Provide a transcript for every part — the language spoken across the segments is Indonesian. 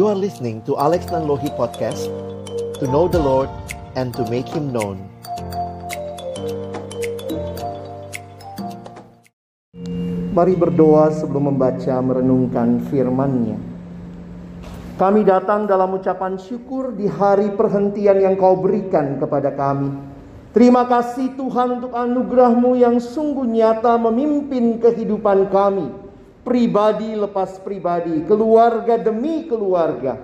You are listening to Alex Nanlohi Podcast To know the Lord and to make Him known Mari berdoa sebelum membaca merenungkan firman-Nya. Kami datang dalam ucapan syukur di hari perhentian yang kau berikan kepada kami. Terima kasih Tuhan untuk anugerah-Mu yang sungguh nyata memimpin kehidupan kami. Pribadi lepas pribadi, keluarga demi keluarga.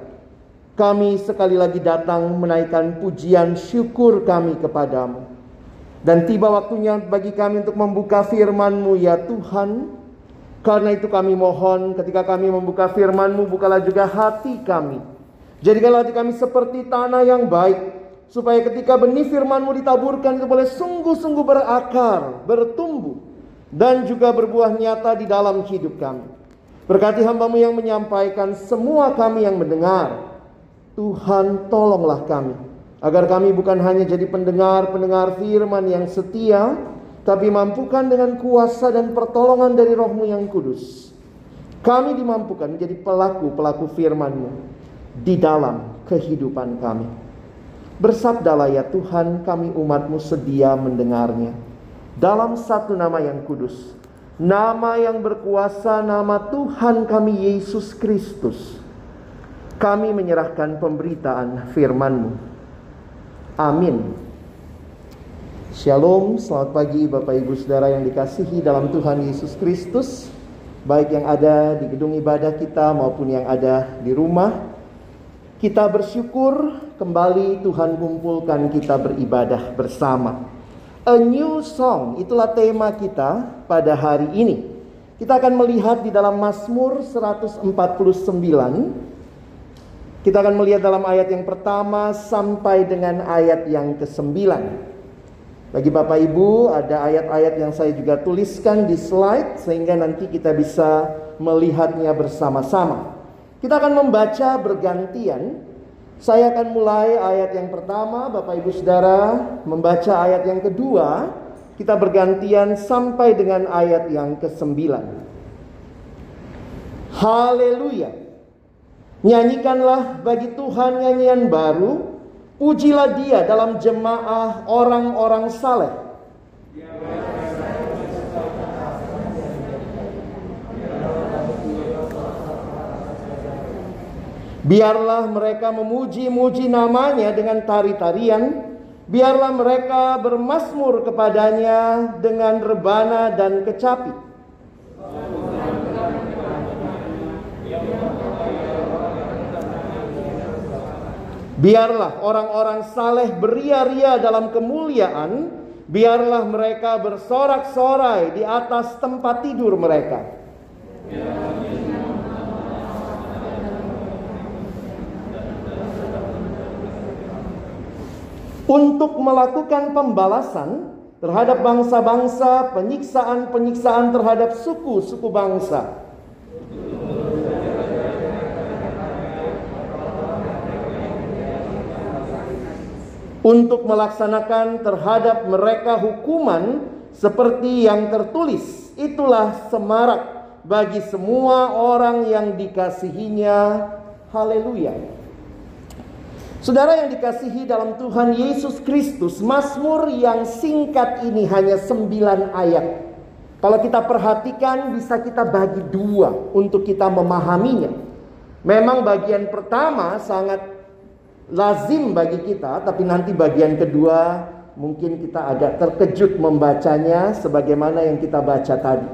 Kami sekali lagi datang menaikkan pujian syukur kami kepadamu. Dan tiba waktunya bagi kami untuk membuka firman-Mu ya Tuhan. Karena itu kami mohon ketika kami membuka firman-Mu bukalah juga hati kami. Jadikanlah hati kami seperti tanah yang baik. Supaya ketika benih firman-Mu ditaburkan itu boleh sungguh-sungguh berakar, bertumbuh. Dan juga berbuah nyata di dalam hidup kami. Berkati hambamu yang menyampaikan semua kami yang mendengar. Tuhan tolonglah kami Agar kami bukan hanya jadi pendengar-pendengar firman yang setia, tapi mampukan dengan kuasa dan pertolongan dari rohmu yang kudus. Kami dimampukan menjadi pelaku-pelaku firmanmu di dalam kehidupan kami. Bersabdalah ya Tuhan kami umatmu sedia mendengarnya. Dalam satu nama yang kudus. Nama yang berkuasa nama Tuhan kami Yesus Kristus. Kami menyerahkan pemberitaan firmanmu Amin. Shalom, selamat pagi Bapak Ibu Saudara yang dikasihi dalam Tuhan Yesus Kristus Baik yang ada di gedung ibadah kita maupun yang ada di rumah Kita bersyukur kembali Tuhan kumpulkan kita beribadah bersama A new song, itulah tema kita pada hari ini Kita akan melihat di dalam Mazmur 149 kita akan melihat dalam ayat yang pertama sampai dengan ayat yang ke-9. Bagi Bapak Ibu, ada ayat-ayat yang saya juga tuliskan di slide sehingga nanti kita bisa melihatnya bersama-sama. Kita akan membaca bergantian. Saya akan mulai ayat yang pertama, Bapak Ibu Saudara membaca ayat yang kedua. Kita bergantian sampai dengan ayat yang ke-9. Haleluya. Nyanyikanlah bagi Tuhan nyanyian baru, pujilah dia dalam jemaah orang-orang saleh. Biarlah mereka memuji-muji namanya dengan tari-tarian. Biarlah mereka bermasmur kepadanya dengan rebana dan kecapi. Biarlah orang-orang saleh beria-ria dalam kemuliaan, biarlah mereka bersorak-sorai di atas tempat tidur mereka. Untuk melakukan pembalasan terhadap bangsa-bangsa, penyiksaan-penyiksaan terhadap suku-suku bangsa untuk melaksanakan terhadap mereka hukuman seperti yang tertulis. Itulah semarak bagi semua orang yang dikasihinya. Haleluya. Saudara yang dikasihi dalam Tuhan Yesus Kristus, Mazmur yang singkat ini hanya sembilan ayat. Kalau kita perhatikan bisa kita bagi dua untuk kita memahaminya. Memang bagian pertama sangat lazim bagi kita, tapi nanti bagian kedua mungkin kita agak terkejut membacanya sebagaimana yang kita baca tadi.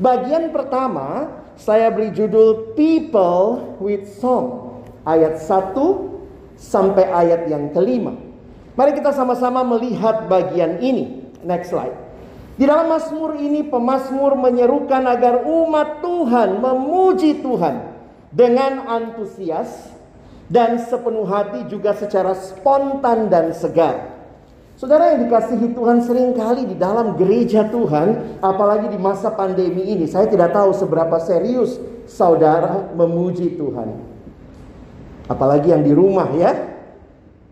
Bagian pertama saya beri judul People with Song ayat 1 sampai ayat yang kelima. Mari kita sama-sama melihat bagian ini. Next slide. Di dalam Mazmur ini pemazmur menyerukan agar umat Tuhan memuji Tuhan dengan antusias dan sepenuh hati juga secara spontan dan segar. Saudara yang dikasihi Tuhan sering kali di dalam gereja Tuhan, apalagi di masa pandemi ini, saya tidak tahu seberapa serius saudara memuji Tuhan. Apalagi yang di rumah ya,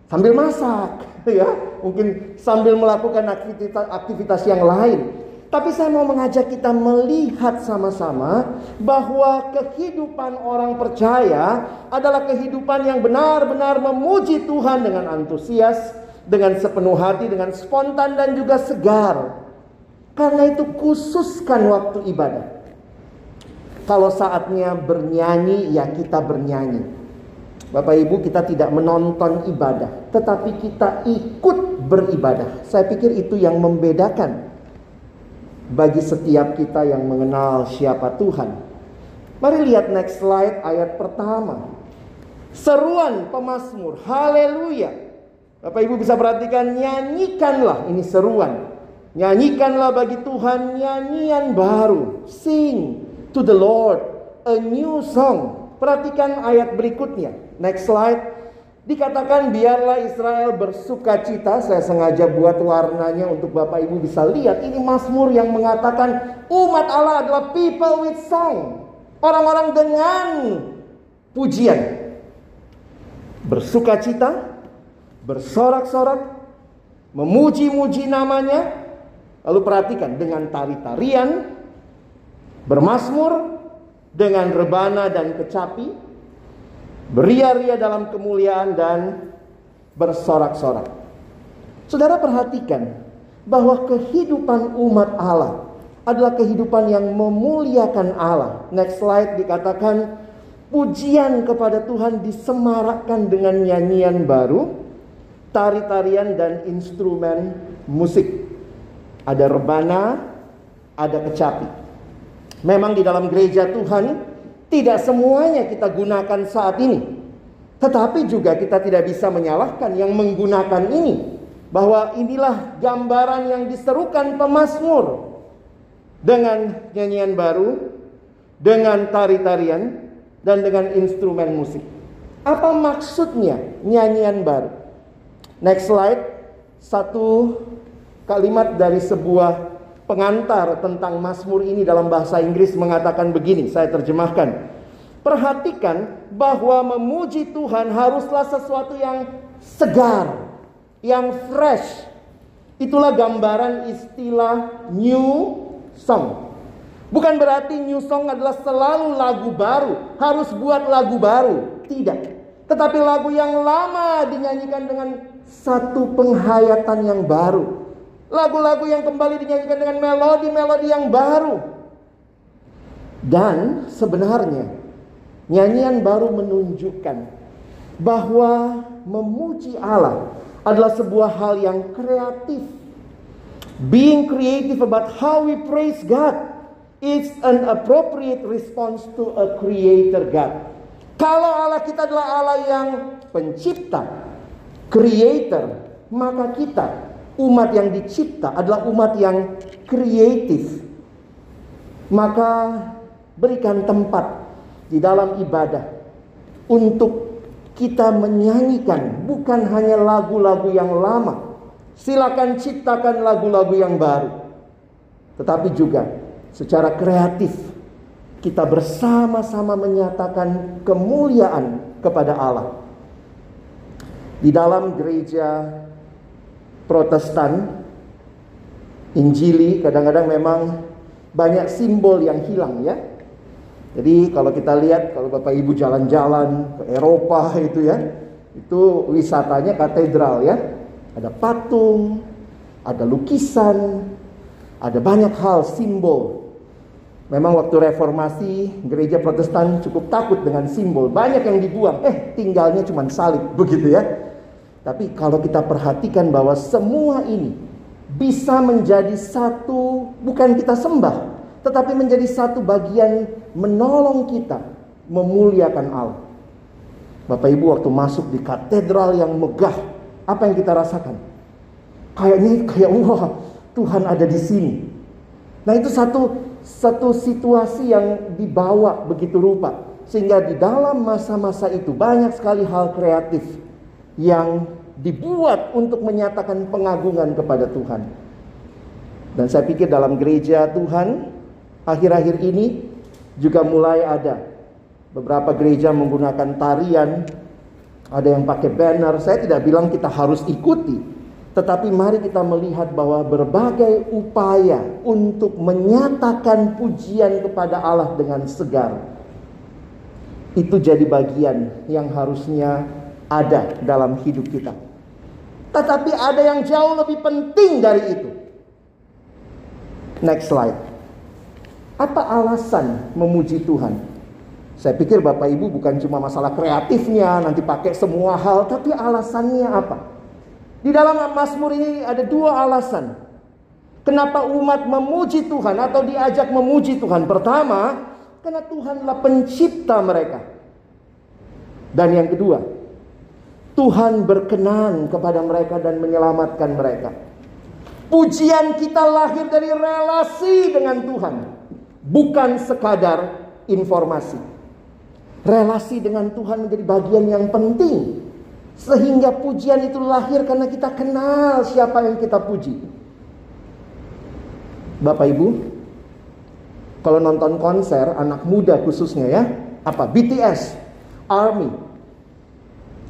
sambil masak ya, mungkin sambil melakukan aktivitas aktivitas yang lain. Tapi saya mau mengajak kita melihat sama-sama bahwa kehidupan orang percaya adalah kehidupan yang benar-benar memuji Tuhan dengan antusias, dengan sepenuh hati, dengan spontan dan juga segar. Karena itu khususkan waktu ibadah. Kalau saatnya bernyanyi, ya kita bernyanyi. Bapak Ibu, kita tidak menonton ibadah, tetapi kita ikut beribadah. Saya pikir itu yang membedakan bagi setiap kita yang mengenal siapa Tuhan. Mari lihat next slide ayat pertama. Seruan pemazmur, haleluya. Bapak Ibu bisa perhatikan, nyanyikanlah ini seruan. Nyanyikanlah bagi Tuhan nyanyian baru. Sing to the Lord a new song. Perhatikan ayat berikutnya. Next slide. Dikatakan biarlah Israel bersuka cita. Saya sengaja buat warnanya untuk Bapak Ibu bisa lihat. Ini Mazmur yang mengatakan umat Allah adalah people with song. Orang-orang dengan pujian. Bersuka cita, bersorak-sorak, memuji-muji namanya. Lalu perhatikan dengan tari-tarian, bermasmur, dengan rebana dan kecapi, beria-ria dalam kemuliaan dan bersorak-sorak. Saudara perhatikan bahwa kehidupan umat Allah adalah kehidupan yang memuliakan Allah. Next slide dikatakan pujian kepada Tuhan disemarakkan dengan nyanyian baru, tari-tarian dan instrumen musik. Ada rebana, ada kecapi. Memang di dalam gereja Tuhan tidak semuanya kita gunakan saat ini. Tetapi juga kita tidak bisa menyalahkan yang menggunakan ini. Bahwa inilah gambaran yang diserukan pemazmur. Dengan nyanyian baru, dengan tari-tarian, dan dengan instrumen musik. Apa maksudnya nyanyian baru? Next slide. Satu kalimat dari sebuah pengantar tentang Mazmur ini dalam bahasa Inggris mengatakan begini, saya terjemahkan. Perhatikan bahwa memuji Tuhan haruslah sesuatu yang segar, yang fresh. Itulah gambaran istilah new song. Bukan berarti new song adalah selalu lagu baru, harus buat lagu baru. Tidak. Tetapi lagu yang lama dinyanyikan dengan satu penghayatan yang baru Lagu-lagu yang kembali dinyanyikan dengan melodi-melodi yang baru. Dan sebenarnya nyanyian baru menunjukkan bahwa memuji Allah adalah sebuah hal yang kreatif. Being creative about how we praise God is an appropriate response to a creator God. Kalau Allah kita adalah Allah yang pencipta, creator, maka kita Umat yang dicipta adalah umat yang kreatif. Maka berikan tempat di dalam ibadah untuk kita menyanyikan bukan hanya lagu-lagu yang lama. Silakan ciptakan lagu-lagu yang baru. Tetapi juga secara kreatif kita bersama-sama menyatakan kemuliaan kepada Allah. Di dalam gereja Protestan, Injili kadang-kadang memang banyak simbol yang hilang ya. Jadi kalau kita lihat kalau Bapak Ibu jalan-jalan ke Eropa itu ya, itu wisatanya katedral ya. Ada patung, ada lukisan, ada banyak hal simbol. Memang waktu reformasi gereja Protestan cukup takut dengan simbol, banyak yang dibuang. Eh, tinggalnya cuma salib begitu ya. Tapi kalau kita perhatikan bahwa semua ini bisa menjadi satu, bukan kita sembah, tetapi menjadi satu bagian menolong kita memuliakan Allah. Bapak Ibu waktu masuk di katedral yang megah, apa yang kita rasakan? Kayaknya kayak wah, Tuhan ada di sini. Nah, itu satu satu situasi yang dibawa begitu rupa sehingga di dalam masa-masa itu banyak sekali hal kreatif yang dibuat untuk menyatakan pengagungan kepada Tuhan. Dan saya pikir dalam gereja Tuhan akhir-akhir ini juga mulai ada beberapa gereja menggunakan tarian, ada yang pakai banner. Saya tidak bilang kita harus ikuti, Tetapi mari kita melihat bahwa berbagai upaya untuk menyatakan pujian kepada Allah dengan segar itu jadi bagian yang harusnya ada dalam hidup kita. Tetapi ada yang jauh lebih penting dari itu. Next slide. Apa alasan memuji Tuhan? Saya pikir Bapak Ibu bukan cuma masalah kreatifnya, nanti pakai semua hal, tapi alasannya apa? Di dalam Mazmur ini ada dua alasan. Kenapa umat memuji Tuhan atau diajak memuji Tuhan? Pertama, karena Tuhanlah pencipta mereka. Dan yang kedua, Tuhan berkenan kepada mereka dan menyelamatkan mereka. Pujian kita lahir dari relasi dengan Tuhan, bukan sekadar informasi. Relasi dengan Tuhan menjadi bagian yang penting sehingga pujian itu lahir karena kita kenal siapa yang kita puji. Bapak Ibu, kalau nonton konser anak muda khususnya ya, apa BTS, ARMY,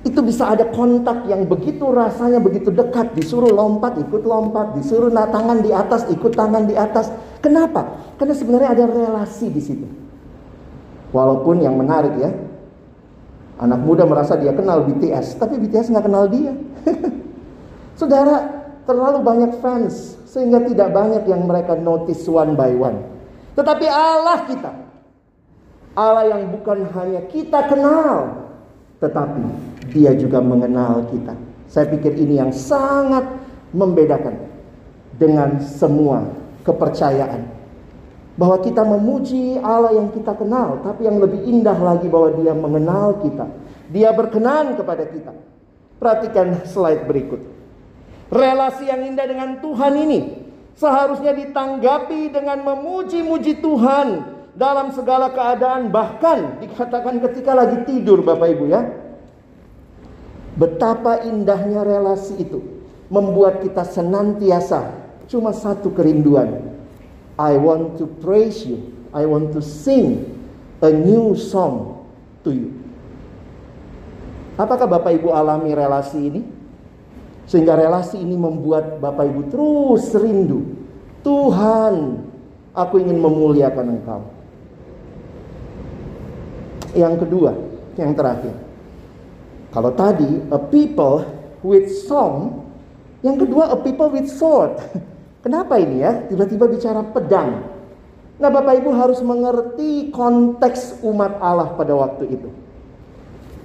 itu bisa ada kontak yang begitu rasanya begitu dekat, disuruh lompat ikut lompat, disuruh nah, tangan di atas ikut tangan di atas. Kenapa? Karena sebenarnya ada relasi di situ. Walaupun yang menarik ya, Anak muda merasa dia kenal BTS, tapi BTS nggak kenal dia. Saudara, terlalu banyak fans sehingga tidak banyak yang mereka notice one by one. Tetapi Allah kita, Allah yang bukan hanya kita kenal, tetapi Dia juga mengenal kita. Saya pikir ini yang sangat membedakan dengan semua kepercayaan bahwa kita memuji Allah yang kita kenal, tapi yang lebih indah lagi bahwa Dia mengenal kita. Dia berkenan kepada kita. Perhatikan slide berikut. Relasi yang indah dengan Tuhan ini seharusnya ditanggapi dengan memuji-muji Tuhan dalam segala keadaan, bahkan dikatakan ketika lagi tidur, Bapak Ibu ya. Betapa indahnya relasi itu membuat kita senantiasa cuma satu kerinduan, I want to praise you. I want to sing a new song to you. Apakah Bapak Ibu alami relasi ini? Sehingga relasi ini membuat Bapak Ibu terus rindu. Tuhan, aku ingin memuliakan Engkau. Yang kedua, yang terakhir. Kalau tadi a people with song, yang kedua a people with sword. Kenapa ini ya? Tiba-tiba bicara pedang. Nah, Bapak Ibu harus mengerti konteks umat Allah pada waktu itu.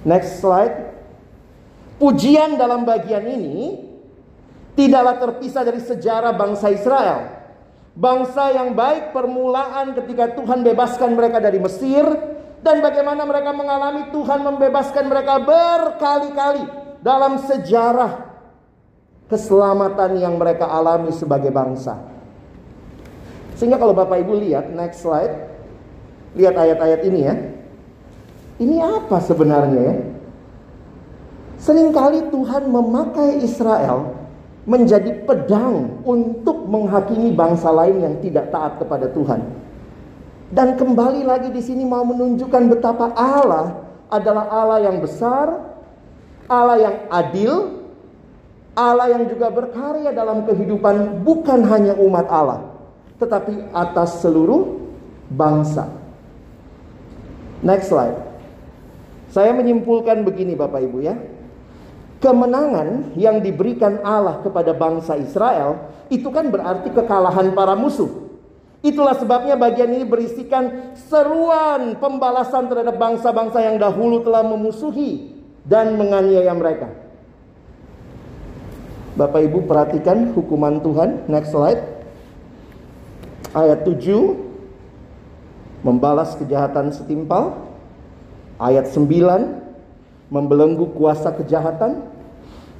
Next slide. Pujian dalam bagian ini tidaklah terpisah dari sejarah bangsa Israel. Bangsa yang baik permulaan ketika Tuhan bebaskan mereka dari Mesir dan bagaimana mereka mengalami Tuhan membebaskan mereka berkali-kali dalam sejarah keselamatan yang mereka alami sebagai bangsa. Sehingga kalau Bapak Ibu lihat next slide, lihat ayat-ayat ini ya. Ini apa sebenarnya ya? Seringkali Tuhan memakai Israel menjadi pedang untuk menghakimi bangsa lain yang tidak taat kepada Tuhan. Dan kembali lagi di sini mau menunjukkan betapa Allah adalah Allah yang besar, Allah yang adil, Allah yang juga berkarya dalam kehidupan bukan hanya umat Allah, tetapi atas seluruh bangsa. Next slide. Saya menyimpulkan begini Bapak Ibu ya. Kemenangan yang diberikan Allah kepada bangsa Israel itu kan berarti kekalahan para musuh. Itulah sebabnya bagian ini berisikan seruan pembalasan terhadap bangsa-bangsa yang dahulu telah memusuhi dan menganiaya mereka. Bapak Ibu perhatikan hukuman Tuhan. Next slide. Ayat 7 membalas kejahatan setimpal. Ayat 9 membelenggu kuasa kejahatan.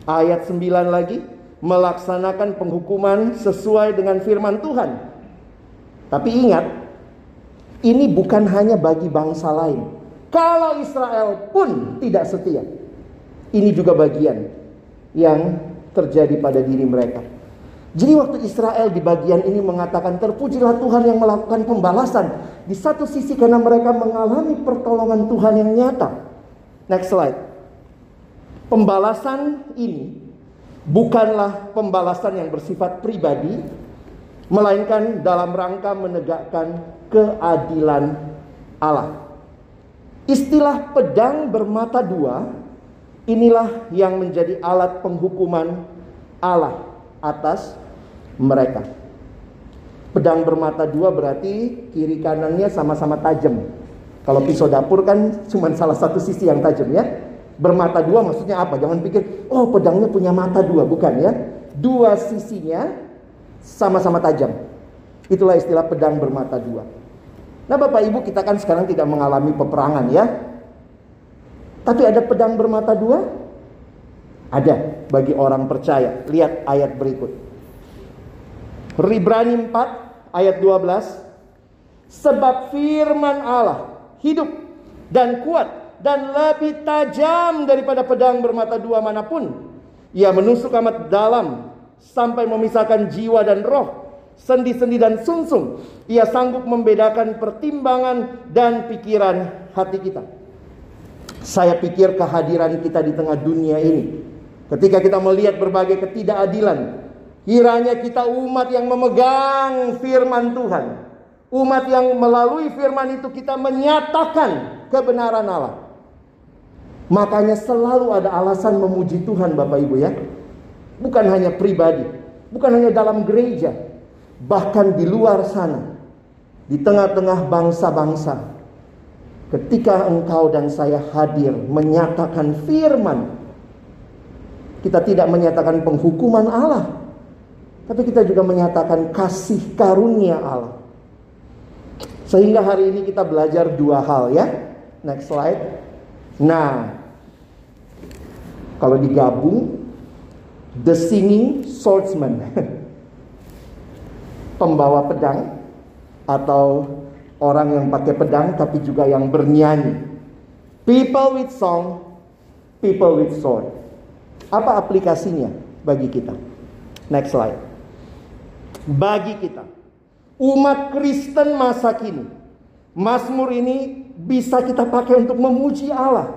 Ayat 9 lagi melaksanakan penghukuman sesuai dengan firman Tuhan. Tapi ingat, ini bukan hanya bagi bangsa lain. Kalau Israel pun tidak setia, ini juga bagian yang terjadi pada diri mereka. Jadi waktu Israel di bagian ini mengatakan terpujilah Tuhan yang melakukan pembalasan. Di satu sisi karena mereka mengalami pertolongan Tuhan yang nyata. Next slide. Pembalasan ini bukanlah pembalasan yang bersifat pribadi, melainkan dalam rangka menegakkan keadilan Allah. Istilah pedang bermata dua inilah yang menjadi alat penghukuman Allah atas mereka. Pedang bermata dua berarti kiri kanannya sama-sama tajam. Kalau pisau dapur kan cuma salah satu sisi yang tajam ya. Bermata dua maksudnya apa? Jangan pikir, oh pedangnya punya mata dua, bukan ya. Dua sisinya sama-sama tajam. Itulah istilah pedang bermata dua. Nah Bapak Ibu kita kan sekarang tidak mengalami peperangan ya. Tapi ada pedang bermata dua? Ada bagi orang percaya. Lihat ayat berikut. Ribrani 4 ayat 12. Sebab firman Allah hidup dan kuat dan lebih tajam daripada pedang bermata dua mana pun. Ia menusuk amat dalam sampai memisahkan jiwa dan roh sendi-sendi dan sungsung. Ia sanggup membedakan pertimbangan dan pikiran hati kita. Saya pikir kehadiran kita di tengah dunia ini, ketika kita melihat berbagai ketidakadilan, kiranya kita umat yang memegang firman Tuhan, umat yang melalui firman itu kita menyatakan kebenaran Allah. Makanya selalu ada alasan memuji Tuhan Bapak Ibu ya. Bukan hanya pribadi, bukan hanya dalam gereja, bahkan di luar sana, di tengah-tengah bangsa-bangsa, ketika engkau dan saya hadir menyatakan firman, kita tidak menyatakan penghukuman Allah, tapi kita juga menyatakan kasih karunia Allah. Sehingga hari ini kita belajar dua hal ya. Next slide. Nah, kalau digabung, the singing swordsman. pembawa pedang atau orang yang pakai pedang tapi juga yang bernyanyi. People with song, people with sword. Apa aplikasinya bagi kita? Next slide. Bagi kita, umat Kristen masa kini, Mazmur ini bisa kita pakai untuk memuji Allah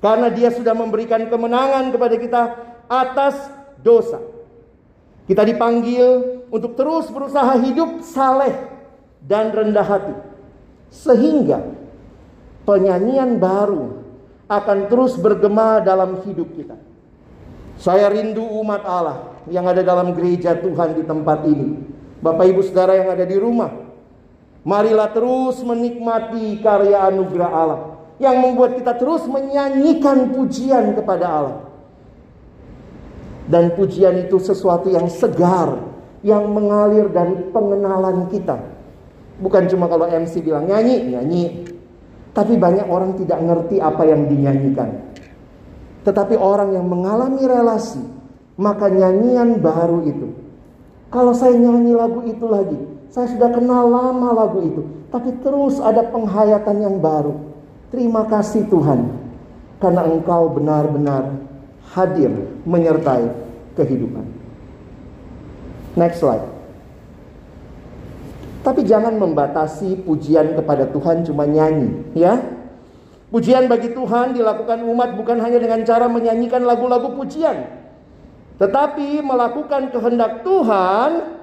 karena dia sudah memberikan kemenangan kepada kita atas dosa. Kita dipanggil untuk terus berusaha hidup saleh dan rendah hati. Sehingga penyanyian baru akan terus bergema dalam hidup kita. Saya rindu umat Allah yang ada dalam gereja Tuhan di tempat ini. Bapak Ibu Saudara yang ada di rumah. Marilah terus menikmati karya anugerah Allah yang membuat kita terus menyanyikan pujian kepada Allah. Dan pujian itu sesuatu yang segar, yang mengalir dari pengenalan kita. Bukan cuma kalau MC bilang nyanyi, nyanyi. Tapi banyak orang tidak ngerti apa yang dinyanyikan. Tetapi orang yang mengalami relasi, maka nyanyian baru itu. Kalau saya nyanyi lagu itu lagi, saya sudah kenal lama lagu itu, tapi terus ada penghayatan yang baru. Terima kasih Tuhan, karena Engkau benar-benar hadir menyertai kehidupan. Next slide. Tapi jangan membatasi pujian kepada Tuhan cuma nyanyi, ya. Pujian bagi Tuhan dilakukan umat bukan hanya dengan cara menyanyikan lagu-lagu pujian, tetapi melakukan kehendak Tuhan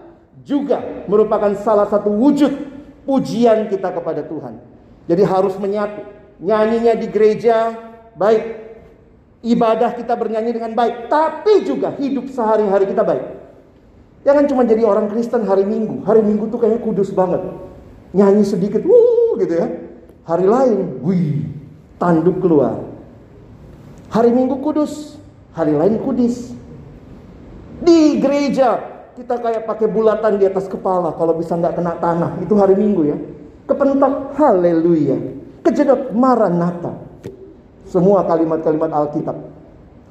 juga merupakan salah satu wujud pujian kita kepada Tuhan. Jadi harus menyatu. Nyanyinya di gereja baik, ibadah kita bernyanyi dengan baik, tapi juga hidup sehari-hari kita baik. Jangan cuma jadi orang Kristen hari Minggu. Hari Minggu tuh kayaknya kudus banget. Nyanyi sedikit, wuh gitu ya. Hari lain, wih, tanduk keluar. Hari Minggu kudus, hari lain kudis. Di gereja kita kayak pakai bulatan di atas kepala kalau bisa nggak kena tanah. Itu hari Minggu ya. Kepentok haleluya. Kejedot maranata. Semua kalimat-kalimat Alkitab.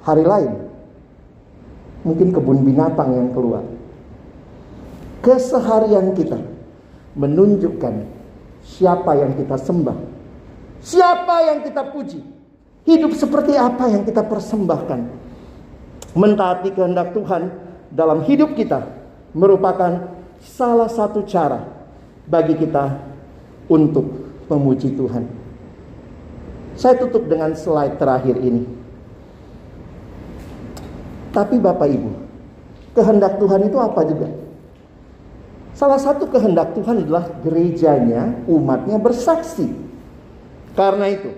Hari lain mungkin kebun binatang yang keluar keseharian kita menunjukkan siapa yang kita sembah, siapa yang kita puji, hidup seperti apa yang kita persembahkan. Mentaati kehendak Tuhan dalam hidup kita merupakan salah satu cara bagi kita untuk memuji Tuhan. Saya tutup dengan slide terakhir ini. Tapi Bapak Ibu, kehendak Tuhan itu apa juga? Salah satu kehendak Tuhan adalah gerejanya, umatnya bersaksi. Karena itu,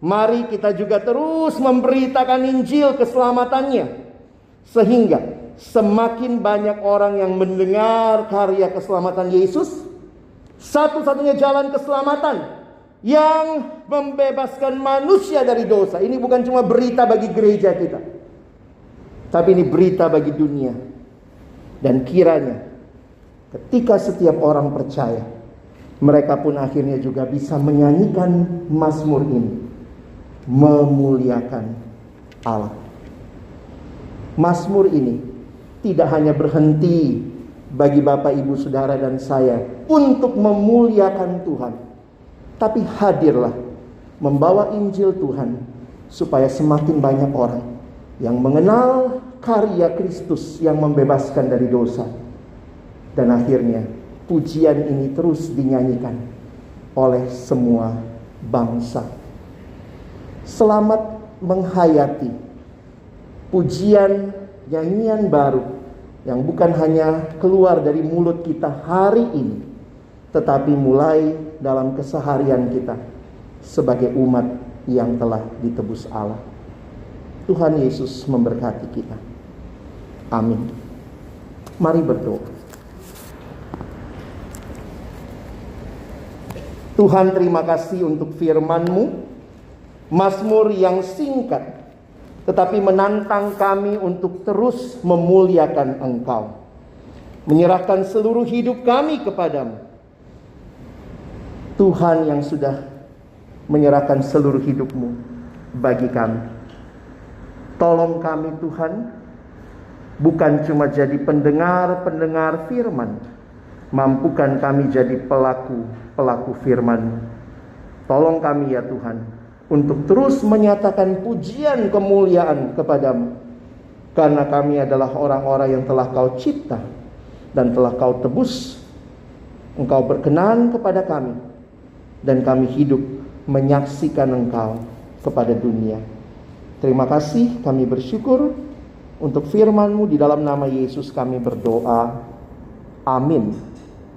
mari kita juga terus memberitakan Injil keselamatannya. Sehingga semakin banyak orang yang mendengar karya keselamatan Yesus, satu-satunya jalan keselamatan yang membebaskan manusia dari dosa. Ini bukan cuma berita bagi gereja kita, tapi ini berita bagi dunia. Dan kiranya ketika setiap orang percaya, mereka pun akhirnya juga bisa menyanyikan Mazmur ini, memuliakan Allah. Mazmur ini tidak hanya berhenti bagi Bapak, Ibu, Saudara, dan saya untuk memuliakan Tuhan, tapi hadirlah membawa Injil Tuhan supaya semakin banyak orang yang mengenal karya Kristus yang membebaskan dari dosa. Dan akhirnya pujian ini terus dinyanyikan oleh semua bangsa. Selamat menghayati pujian nyanyian baru yang bukan hanya keluar dari mulut kita hari ini, tetapi mulai dalam keseharian kita sebagai umat yang telah ditebus Allah. Tuhan Yesus memberkati kita. Amin. Mari berdoa. Tuhan terima kasih untuk firman-Mu. Mazmur yang singkat tetapi menantang kami untuk terus memuliakan Engkau. Menyerahkan seluruh hidup kami kepadamu. Tuhan yang sudah menyerahkan seluruh hidupmu bagi kami. Tolong kami Tuhan, bukan cuma jadi pendengar-pendengar firman, mampukan kami jadi pelaku-pelaku firman. Tolong kami ya Tuhan, untuk terus menyatakan pujian kemuliaan kepadamu. Karena kami adalah orang-orang yang telah kau cipta dan telah kau tebus. Engkau berkenan kepada kami dan kami hidup menyaksikan engkau kepada dunia. Terima kasih kami bersyukur untuk firmanmu di dalam nama Yesus kami berdoa. Amin.